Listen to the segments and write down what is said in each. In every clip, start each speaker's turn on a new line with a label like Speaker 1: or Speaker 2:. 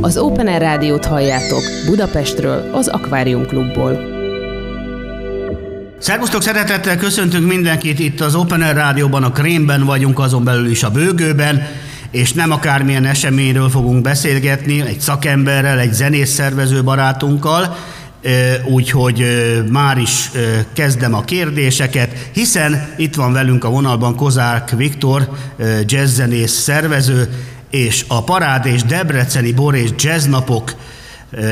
Speaker 1: Az Open Air Rádiót halljátok Budapestről, az Akvárium Klubból.
Speaker 2: Szervusztok, szeretettel köszöntünk mindenkit itt az Open Air Rádióban, a Krémben vagyunk, azon belül is a Bőgőben, és nem akármilyen eseményről fogunk beszélgetni, egy szakemberrel, egy zenész szervező barátunkkal, úgyhogy már is kezdem a kérdéseket, hiszen itt van velünk a vonalban Kozák Viktor, jazzzenész szervező, és a Parád és Debreceni Bor és Jazznapok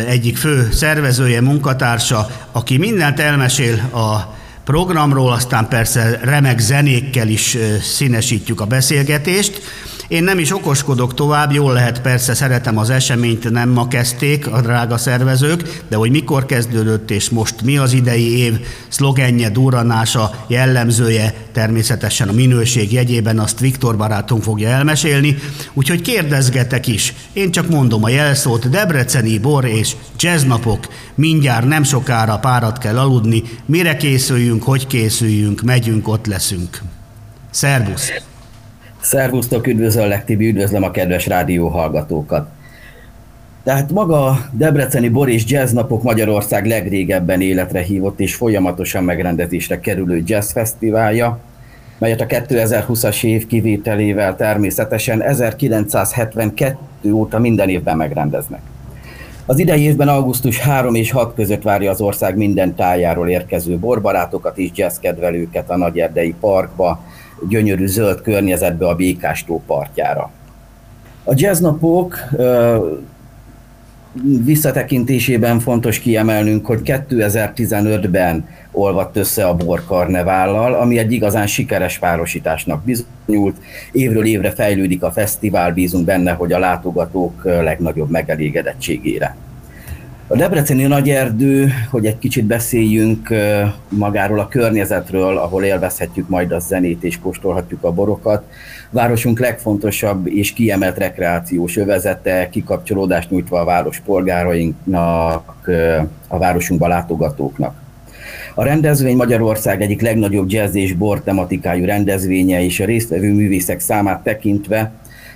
Speaker 2: egyik fő szervezője, munkatársa, aki mindent elmesél a programról, aztán persze remek zenékkel is színesítjük a beszélgetést. Én nem is okoskodok tovább, jól lehet, persze szeretem az eseményt, nem ma kezdték a drága szervezők, de hogy mikor kezdődött és most mi az idei év szlogenje, durranása, jellemzője, természetesen a minőség jegyében azt Viktor barátunk fogja elmesélni, úgyhogy kérdezgetek is. Én csak mondom a jelszót, Debreceni bor és jazznapok, mindjárt nem sokára párat kell aludni, mire készüljünk, hogy készüljünk, megyünk, ott leszünk. Szervusz!
Speaker 3: Szervusztok, üdvözöllek Tibi, üdvözlöm a kedves rádió hallgatókat. Tehát maga Debreceni Boris Jazz Napok Magyarország legrégebben életre hívott és folyamatosan megrendezésre kerülő jazz fesztiválja, melyet a 2020-as év kivételével természetesen 1972 óta minden évben megrendeznek. Az idei évben augusztus 3 és 6 között várja az ország minden tájáról érkező borbarátokat és jazzkedvelőket a Nagyerdei Parkba, gyönyörű zöld környezetbe a Békástó partjára. A jazznapok visszatekintésében fontos kiemelnünk, hogy 2015-ben olvadt össze a Borkarnevállal, ami egy igazán sikeres párosításnak bizonyult. Évről évre fejlődik a fesztivál, bízunk benne, hogy a látogatók legnagyobb megelégedettségére. A Debreceni Nagy Erdő, hogy egy kicsit beszéljünk magáról a környezetről, ahol élvezhetjük majd a zenét és kóstolhatjuk a borokat. Városunk legfontosabb és kiemelt rekreációs övezete, kikapcsolódást nyújtva a város polgárainknak, a városunkba látogatóknak. A rendezvény Magyarország egyik legnagyobb jazz és bor tematikájú rendezvénye, és a résztvevő művészek számát tekintve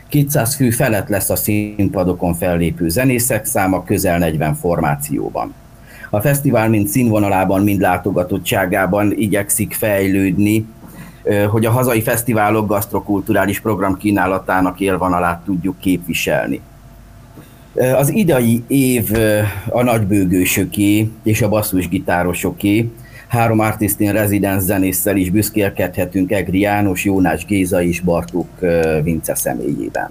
Speaker 3: 200 fő felett lesz a színpadokon fellépő zenészek száma közel 40 formációban. A fesztivál mind színvonalában, mind látogatottságában igyekszik fejlődni, hogy a hazai fesztiválok gasztrokulturális program kínálatának élvonalát tudjuk képviselni. Az idei év a nagybőgősöké és a basszusgitárosoké, három Artist in Residence zenésszel is büszkélkedhetünk Egri János, Jónás Géza és Bartók Vince személyében.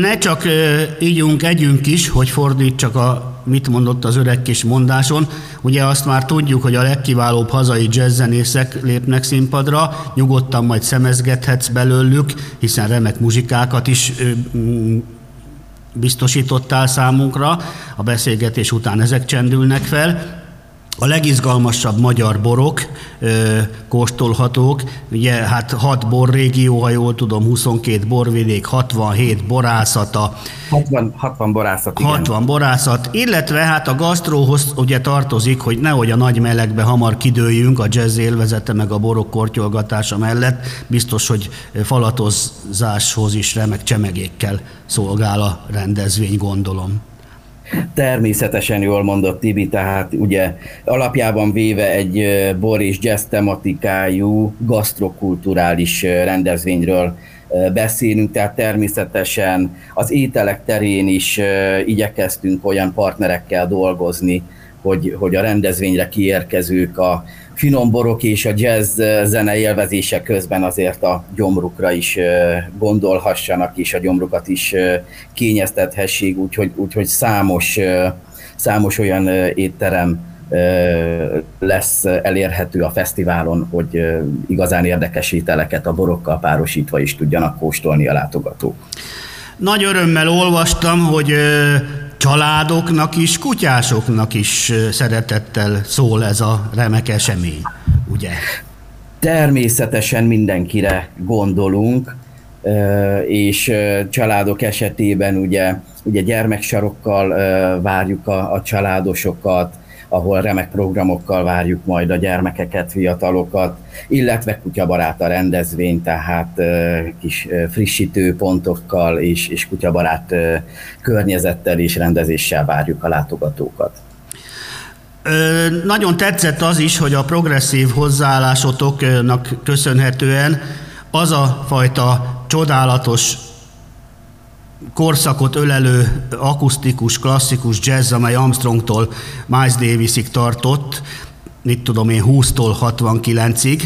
Speaker 2: Ne csak ígyunk, együnk is, hogy fordítsak a mit mondott az öreg kis mondáson. Ugye azt már tudjuk, hogy a legkiválóbb hazai jazzzenészek lépnek színpadra, nyugodtan majd szemezgethetsz belőlük, hiszen remek muzsikákat is biztosítottál számunkra, a beszélgetés után ezek csendülnek fel. A legizgalmasabb magyar borok ö, kóstolhatók, ugye hát 6 borrégió, ha jól tudom, 22 borvidék, 67 borászata.
Speaker 3: 60, 60 borászat,
Speaker 2: igen. 60 borászat, illetve hát a gasztróhoz ugye tartozik, hogy nehogy a nagy melegbe hamar kidőjünk a jazz élvezete meg a borok kortyolgatása mellett, biztos, hogy falatozáshoz is remek csemegékkel szolgál a rendezvény, gondolom.
Speaker 3: Természetesen jól mondott Tibi, tehát ugye alapjában véve egy bor és jazz tematikájú gasztrokulturális rendezvényről beszélünk, tehát természetesen az ételek terén is igyekeztünk olyan partnerekkel dolgozni, hogy, hogy a rendezvényre kiérkezők a finom borok és a jazz zene élvezése közben azért a gyomrukra is gondolhassanak, és a gyomrukat is kényeztethessék, úgyhogy, úgyhogy számos, számos olyan étterem lesz elérhető a fesztiválon, hogy igazán érdekes ételeket a borokkal párosítva is tudjanak kóstolni a látogatók.
Speaker 2: Nagy örömmel olvastam, hogy családoknak is, kutyásoknak is szeretettel szól ez a remek esemény, ugye?
Speaker 3: Természetesen mindenkire gondolunk, és családok esetében ugye, ugye gyermeksarokkal várjuk a, a családosokat, ahol remek programokkal várjuk majd a gyermekeket, fiatalokat, illetve kutyabarát a rendezvény, tehát kis frissítő pontokkal és, és kutyabarát környezettel és rendezéssel várjuk a látogatókat.
Speaker 2: Ö, nagyon tetszett az is, hogy a progresszív hozzáállásotoknak köszönhetően az a fajta csodálatos korszakot ölelő akusztikus, klasszikus jazz, amely Armstrongtól Miles Davisig tartott, mit tudom én, 20-tól 69-ig,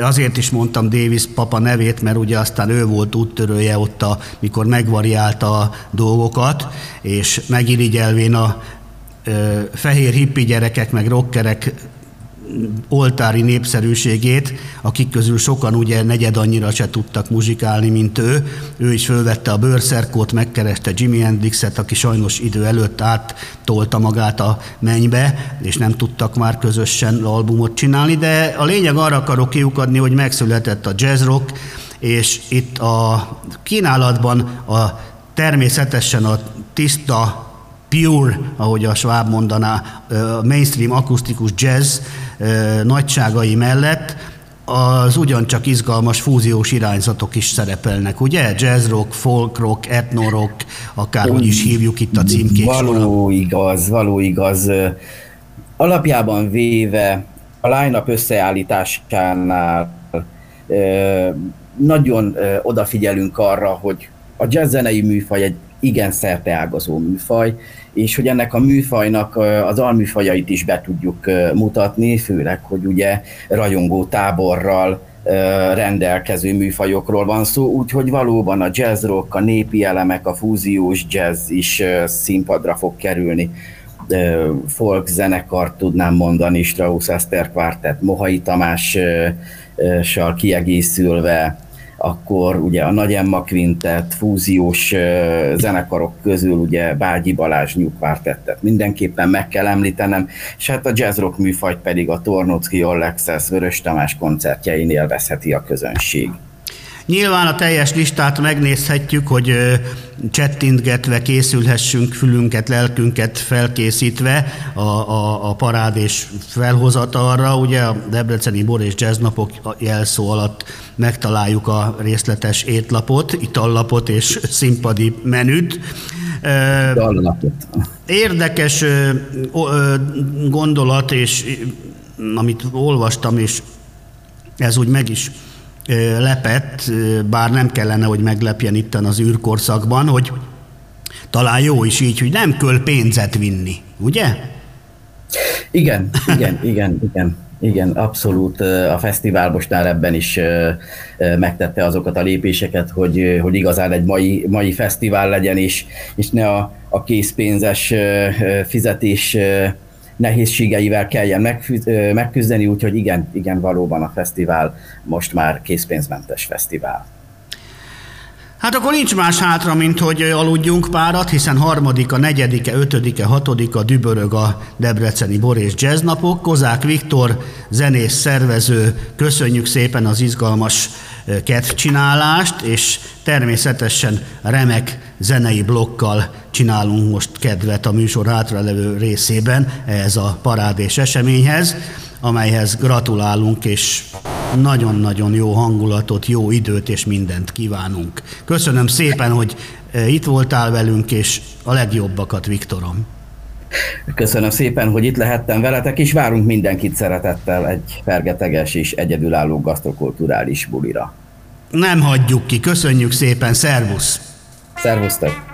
Speaker 2: Azért is mondtam Davis papa nevét, mert ugye aztán ő volt úttörője ott, a, mikor megvariálta a dolgokat, és megirigyelvén a ö, fehér hippi gyerekek, meg rockerek oltári népszerűségét, akik közül sokan ugye negyed annyira se tudtak muzsikálni, mint ő. Ő is fölvette a bőrszerkót, megkereste Jimi Hendrixet, aki sajnos idő előtt áttolta magát a mennybe, és nem tudtak már közösen albumot csinálni, de a lényeg arra akarok kiukadni, hogy megszületett a jazz rock, és itt a kínálatban a természetesen a tiszta pure, ahogy a Schwab mondaná, mainstream akusztikus jazz nagyságai mellett az ugyancsak izgalmas fúziós irányzatok is szerepelnek, ugye? Jazz rock, folk rock, etno rock, akárhogy is hívjuk itt a címkét.
Speaker 3: Való során. igaz, való igaz. Alapjában véve a line-up összeállításánál nagyon odafigyelünk arra, hogy a jazz zenei műfaj egy igen szerteágazó műfaj, és hogy ennek a műfajnak az alműfajait is be tudjuk mutatni, főleg, hogy ugye rajongó táborral rendelkező műfajokról van szó, úgyhogy valóban a jazz rock, a népi elemek, a fúziós jazz is színpadra fog kerülni. Folk zenekart tudnám mondani, Strauss Eszter Quartet, Mohai Tamással kiegészülve, akkor ugye a Nagy Emma Quintet, fúziós zenekarok közül ugye Bágyi Balázs nyugvártettet mindenképpen meg kell említenem, és hát a jazz rock műfajt pedig a Tornocki Alexis Vörös Tamás koncertjein élvezheti a közönség.
Speaker 2: Nyilván a teljes listát megnézhetjük, hogy csettintgetve készülhessünk fülünket, lelkünket felkészítve a, a, a parád és felhozatalra. Ugye a Debreceni Bor és Jazz napok jelszó alatt megtaláljuk a részletes étlapot, itallapot és színpadi menüt. Érdekes gondolat, és amit olvastam, és ez úgy meg is lepett, bár nem kellene, hogy meglepjen itten az űrkorszakban, hogy talán jó is így, hogy nem köl pénzet vinni, ugye?
Speaker 3: Igen, igen, igen, igen. Igen, abszolút. A fesztivál most már ebben is megtette azokat a lépéseket, hogy, hogy igazán egy mai, mai fesztivál legyen, és, és ne a, a készpénzes fizetés nehézségeivel kelljen megküzdeni, úgyhogy igen, igen, valóban a fesztivál most már készpénzmentes fesztivál.
Speaker 2: Hát akkor nincs más hátra, mint hogy aludjunk párat, hiszen harmadika, negyedike, ötödike, hatodika dübörög a Debreceni Bor és Jazz napok. Kozák Viktor, zenész, szervező, köszönjük szépen az izgalmas kedvcsinálást, és természetesen remek zenei blokkal csinálunk most kedvet a műsor hátralevő részében ehhez a parádés eseményhez, amelyhez gratulálunk, és nagyon-nagyon jó hangulatot, jó időt és mindent kívánunk. Köszönöm szépen, hogy itt voltál velünk, és a legjobbakat, Viktorom.
Speaker 3: Köszönöm szépen, hogy itt lehettem veletek, és várunk mindenkit szeretettel egy fergeteges és egyedülálló gasztrokulturális bulira.
Speaker 2: Nem hagyjuk ki, köszönjük szépen, szervusz!
Speaker 3: Szervusztok!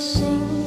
Speaker 3: sing.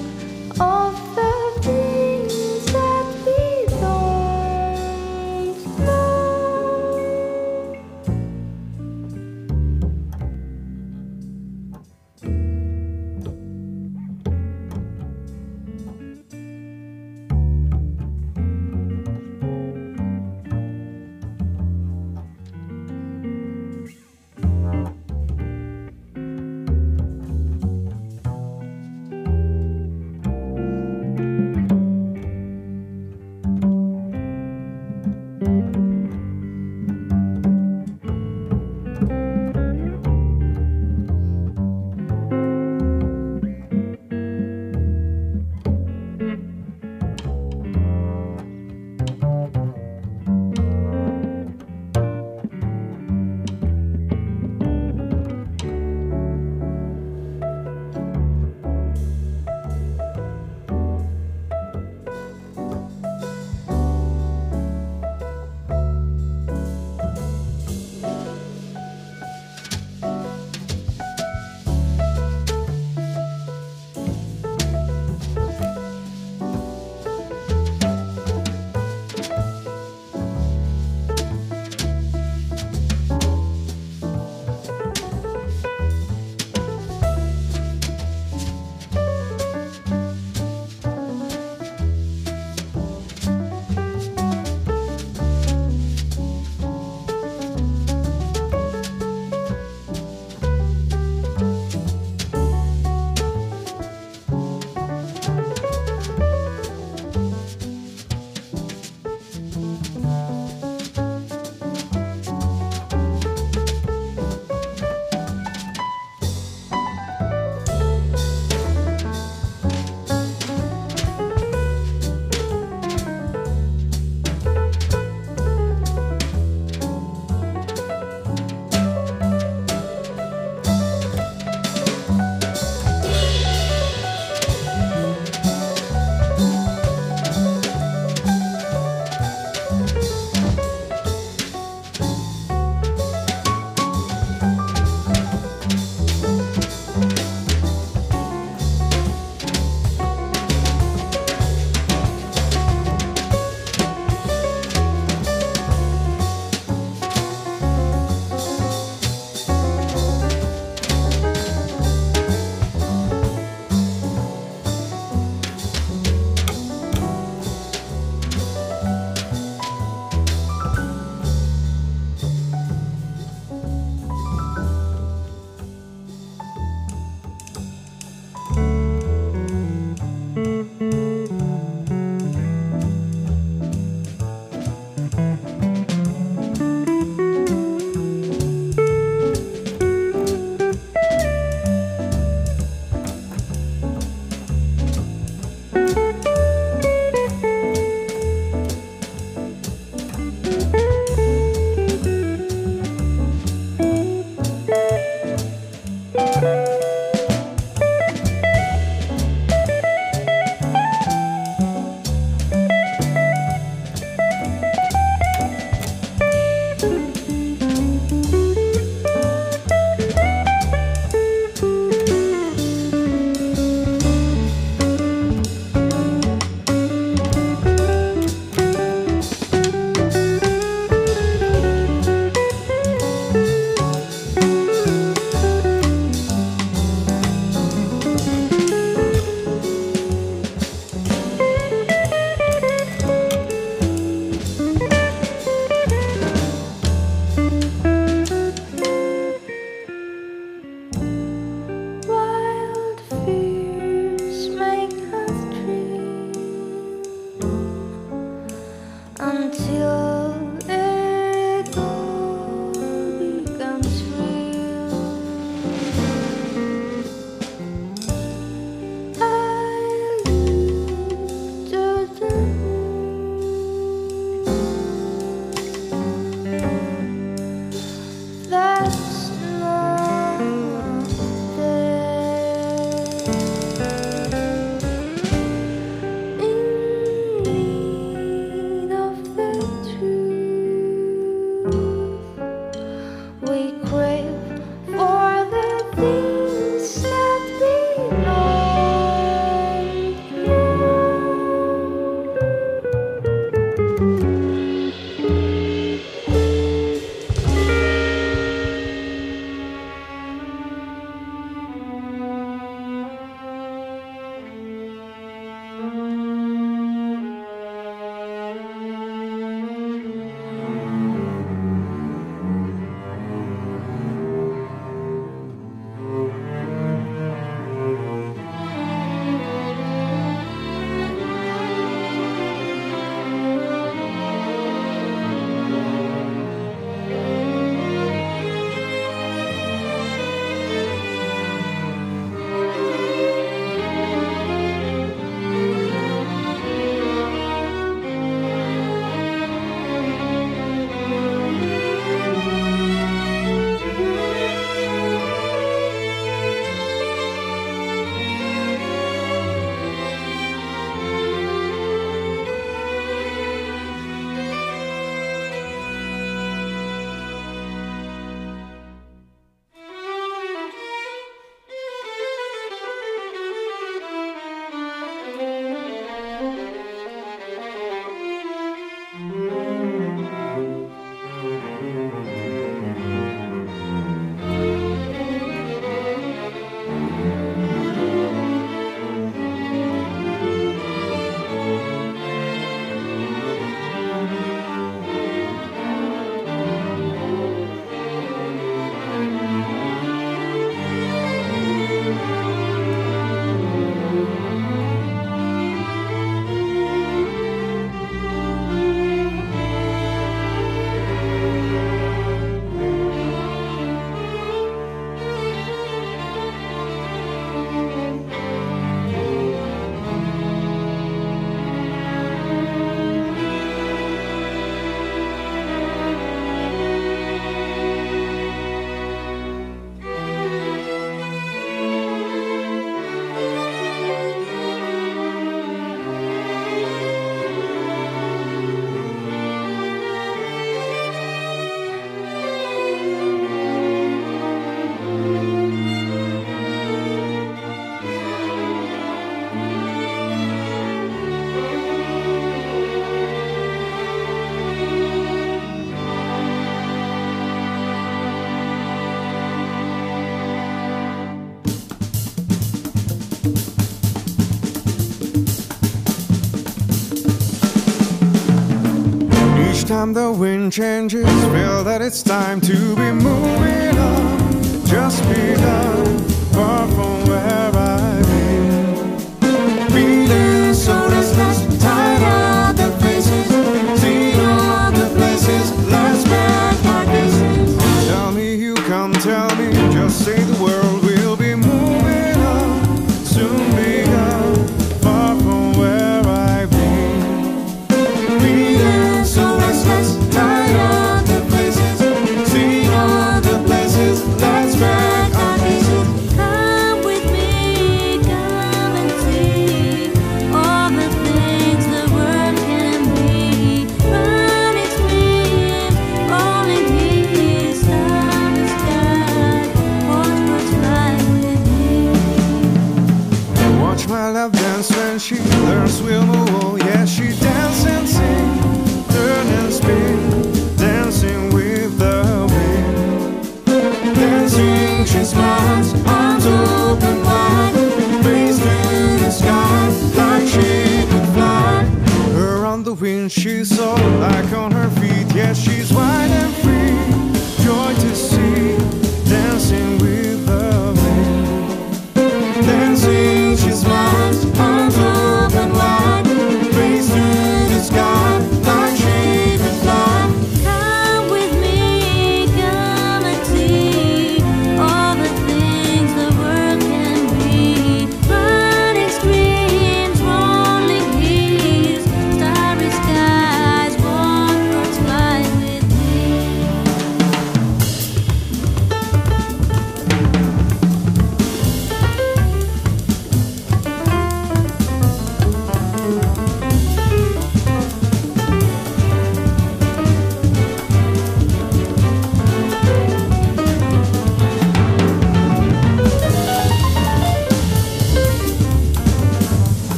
Speaker 4: Time the wind changes, feel that it's time to be moving on. Just be begun, far from where I've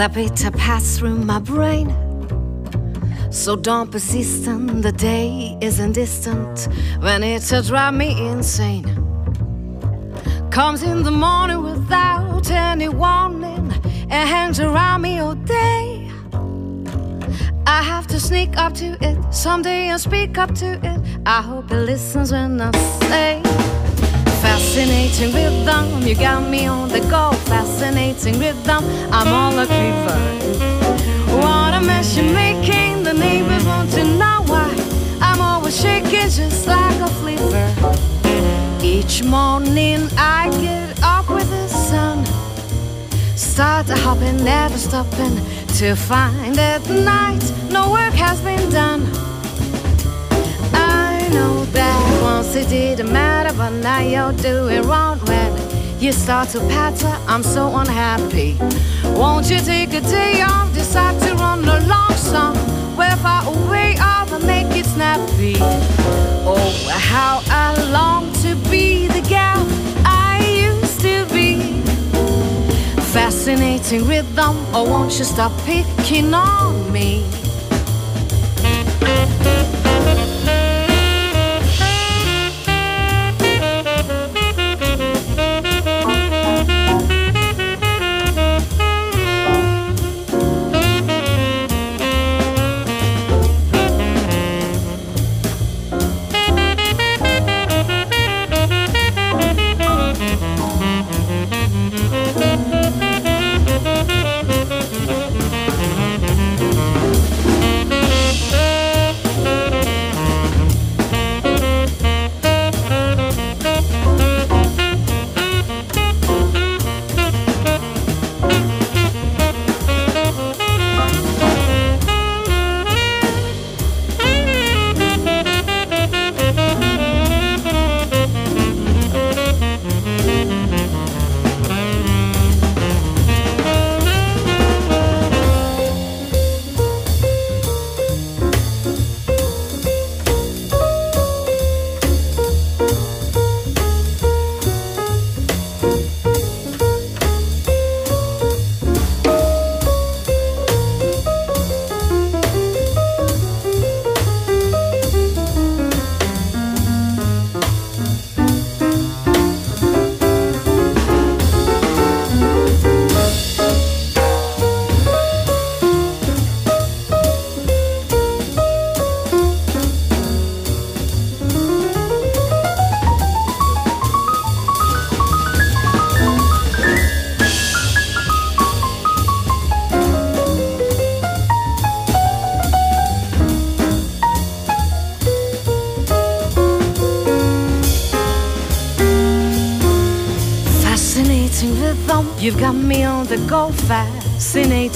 Speaker 5: that to pass through my brain. So don't persistent, the day isn't distant when it'll drive me insane. Comes in the morning without any warning and hangs around me all day. I have to sneak up to it someday and speak up to it. I hope it listens when I say. Fascinating rhythm, you got me on the go. Fascinating rhythm, I'm all a creeper. What a mess you're making, the neighbors want to know why. I'm always shaking just like a flipper. Each morning I get up with the sun. Start hopping, never stopping to find at night no work has been done. I know that once it didn't matter, but now you're doing wrong when you start to patter. I'm so unhappy. Won't you take a day off, decide to run a along somewhere far away, I'll make it snappy. Oh, how I long to be the gal I used to be. Fascinating rhythm, or won't you stop picking on me?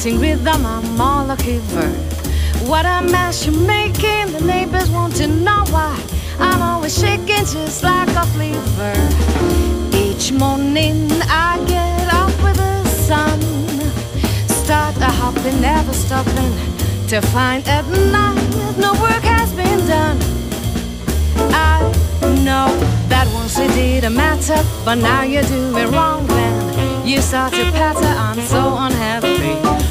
Speaker 5: Fascinating rhythm, I'm all a. What a mess you're making, the neighbors want to know why. I'm always shaking just like a fever. Each morning I get up with the sun, start a hopping, never stopping to find at night no work has been done. I know that once it didn't matter, but now you're doing wrong then. You start to patter, I'm so unhappy.